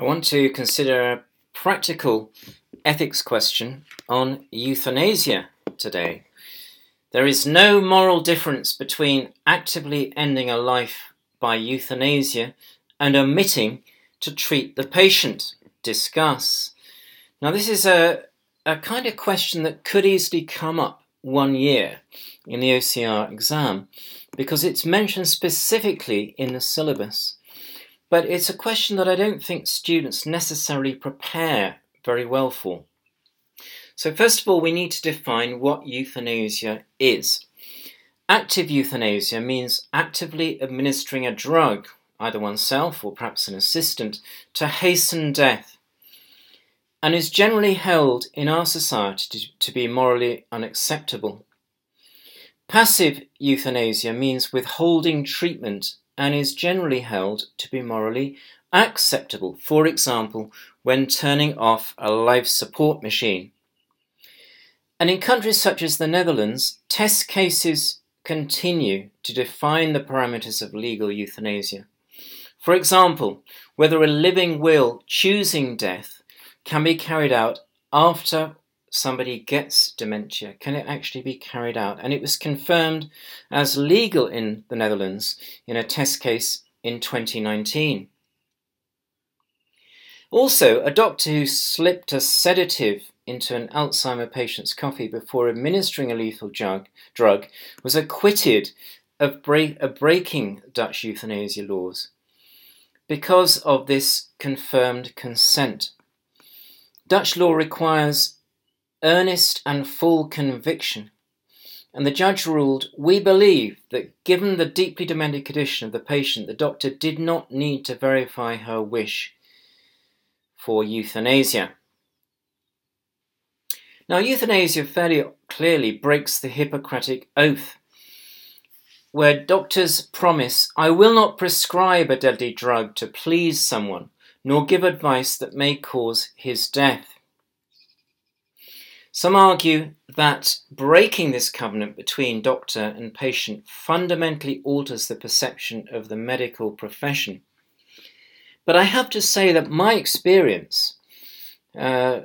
I want to consider a practical ethics question on euthanasia today. There is no moral difference between actively ending a life by euthanasia and omitting to treat the patient. Discuss. Now, this is a, a kind of question that could easily come up one year in the OCR exam because it's mentioned specifically in the syllabus. But it's a question that I don't think students necessarily prepare very well for. So, first of all, we need to define what euthanasia is. Active euthanasia means actively administering a drug, either oneself or perhaps an assistant, to hasten death, and is generally held in our society to be morally unacceptable. Passive euthanasia means withholding treatment and is generally held to be morally acceptable, for example, when turning off a life support machine. And in countries such as the Netherlands, test cases continue to define the parameters of legal euthanasia. For example, whether a living will choosing death can be carried out after somebody gets dementia? Can it actually be carried out? And it was confirmed as legal in the Netherlands in a test case in 2019. Also, a doctor who slipped a sedative into an Alzheimer patient's coffee before administering a lethal drug, was acquitted of, of breaking Dutch euthanasia laws because of this confirmed consent. Dutch law requires earnest and full conviction. And the judge ruled, We believe that given the deeply demented condition of the patient, the doctor did not need to verify her wish for euthanasia. Now, euthanasia fairly clearly breaks the Hippocratic oath, where doctors promise, I will not prescribe a deadly drug to please someone, nor give advice that may cause his death. Some argue that breaking this covenant between doctor and patient fundamentally alters the perception of the medical profession. But I have to say that my experience uh,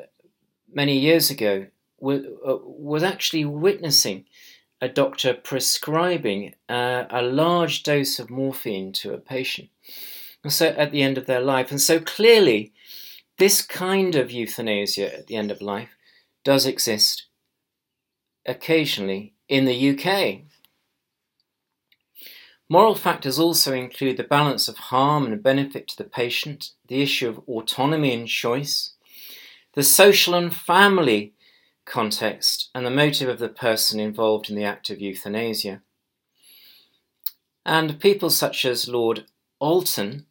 many years ago was, uh, was actually witnessing a doctor prescribing uh, a large dose of morphine to a patient so at the end of their life. And so clearly, this kind of euthanasia at the end of life does exist occasionally in the UK. Moral factors also include the balance of harm and benefit to the patient, the issue of autonomy and choice, the social and family context, and the motive of the person involved in the act of euthanasia. And people such as Lord Alton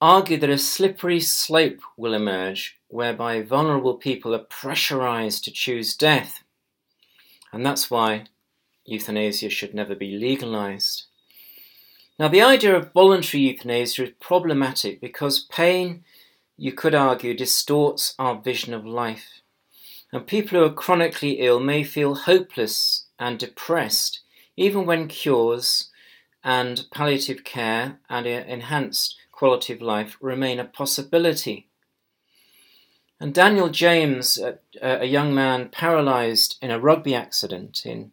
argue that a slippery slope will emerge whereby vulnerable people are pressurized to choose death. And that's why euthanasia should never be legalized. Now, the idea of voluntary euthanasia is problematic because pain, you could argue, distorts our vision of life. And people who are chronically ill may feel hopeless and depressed even when cures and palliative care and enhanced quality of life remain a possibility. And Daniel James, a, a young man paralyzed in a rugby accident in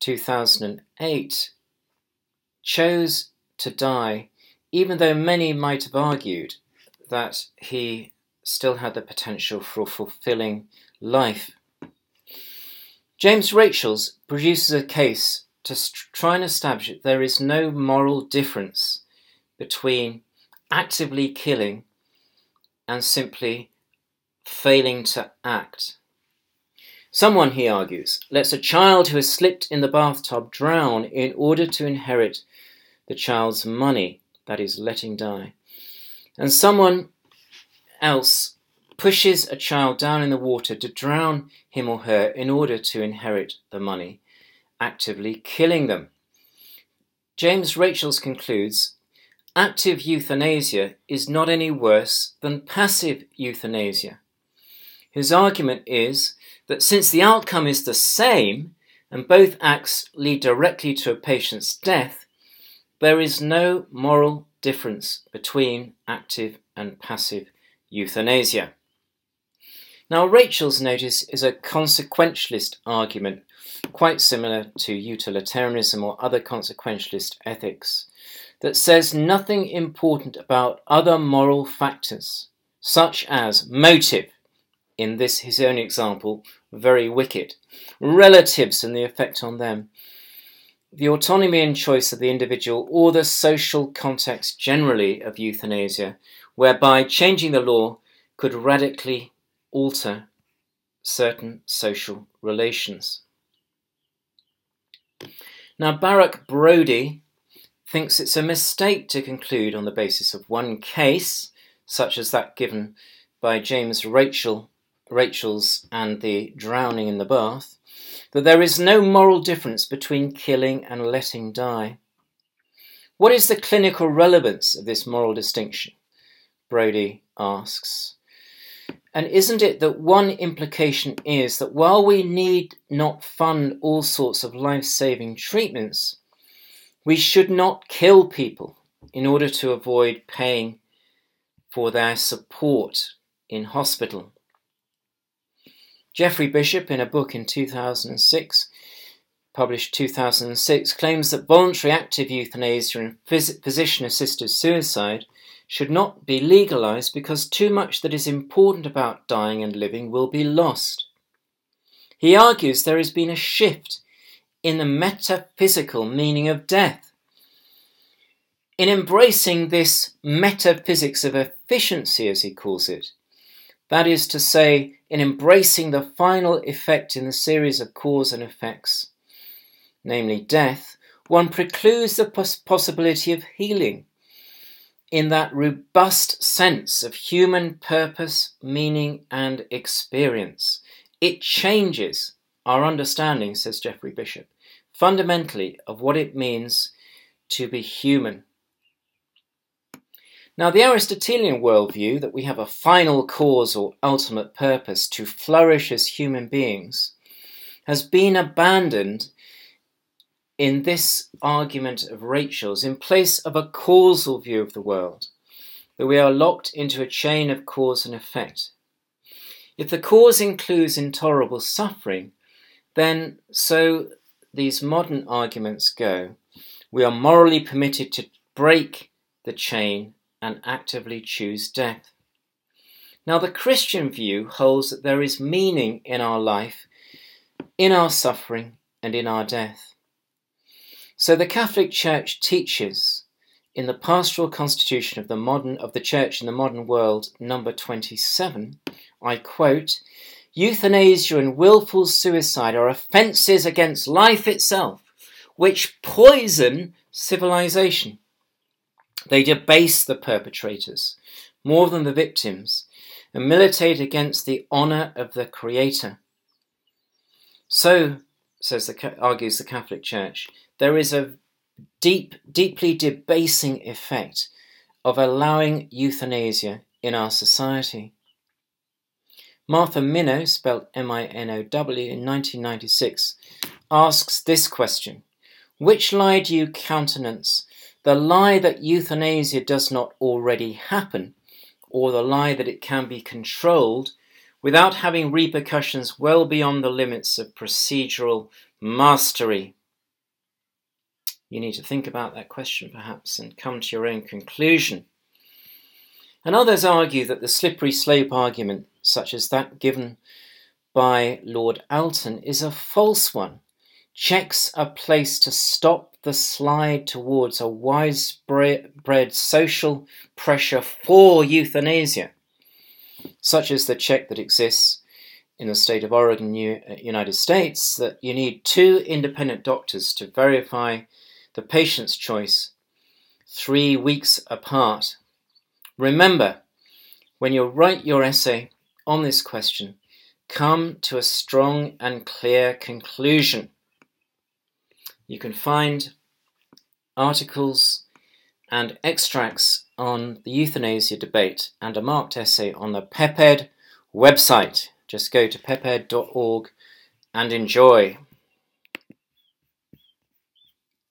2008, chose to die, even though many might have argued that he still had the potential for a fulfilling life. James Rachels produces a case to try and establish that there is no moral difference between actively killing and simply failing to act. Someone, he argues, lets a child who has slipped in the bathtub drown in order to inherit the child's money, that is, letting die. And someone else pushes a child down in the water to drown him or her in order to inherit the money, actively killing them. James Rachels concludes active euthanasia is not any worse than passive euthanasia. His argument is that since the outcome is the same and both acts lead directly to a patient's death, there is no moral difference between active and passive euthanasia. Now, Rachels' notice is a consequentialist argument, quite similar to utilitarianism or other consequentialist ethics, that says nothing important about other moral factors, such as motive, in this his own example, very wicked, relatives and the effect on them, the autonomy and choice of the individual, or the social context generally of euthanasia, whereby changing the law could radically alter certain social relations. Now, Barak Brody thinks it's a mistake to conclude on the basis of one case, such as that given by James Rachel, Rachel's and the drowning in the bath, that there is no moral difference between killing and letting die. What is the clinical relevance of this moral distinction? Brody asks. And isn't it that one implication is that while we need not fund all sorts of life saving treatments, we should not kill people in order to avoid paying for their support in hospital? Jeffrey Bishop, in a book in 2006, published 2006, claims that voluntary active euthanasia and physician assisted suicide should not be legalized because too much that is important about dying and living will be lost. He argues there has been a shift in the metaphysical meaning of death. In embracing this metaphysics of efficiency, as he calls it, that is to say, in embracing the final effect in the series of cause and effects, namely death, one precludes the pos- possibility of healing in that robust sense of human purpose, meaning, and experience. It changes our understanding, says Jeffrey Bishop, fundamentally of what it means to be human. Now, the Aristotelian worldview that we have a final cause or ultimate purpose to flourish as human beings has been abandoned in this argument of Rachels' in place of a causal view of the world, that we are locked into a chain of cause and effect. If the cause includes intolerable suffering, then so these modern arguments go, we are morally permitted to break the chain and actively choose death. Now, the Christian view holds that there is meaning in our life, in our suffering, and in our death. So the Catholic Church teaches in the Pastoral Constitution of the modern of the Church in the modern world, number 27, I quote, euthanasia and willful suicide are offences against life itself, which poison civilization. They debase the perpetrators more than the victims and militate against the honour of the Creator. So, says the, argues the Catholic Church, there is a deep, deeply debasing effect of allowing euthanasia in our society. Martha Minow, spelled M I N O W, in 1996, asks this question Which lie do you countenance? The lie that euthanasia does not already happen, or the lie that it can be controlled without having repercussions well beyond the limits of procedural mastery? You need to think about that question perhaps and come to your own conclusion. And others argue that the slippery slope argument, such as that given by Lord Alton, is a false one. Checks are placed to stop the slide towards a widespread social pressure for euthanasia, such as the check that exists in the state of Oregon, uh, United States, that you need two independent doctors to verify the patient's choice, three weeks apart. Remember, when you write your essay on this question, come to a strong and clear conclusion. You can find articles and extracts on the euthanasia debate and a marked essay on the PEPED website. Just go to peped.org and enjoy.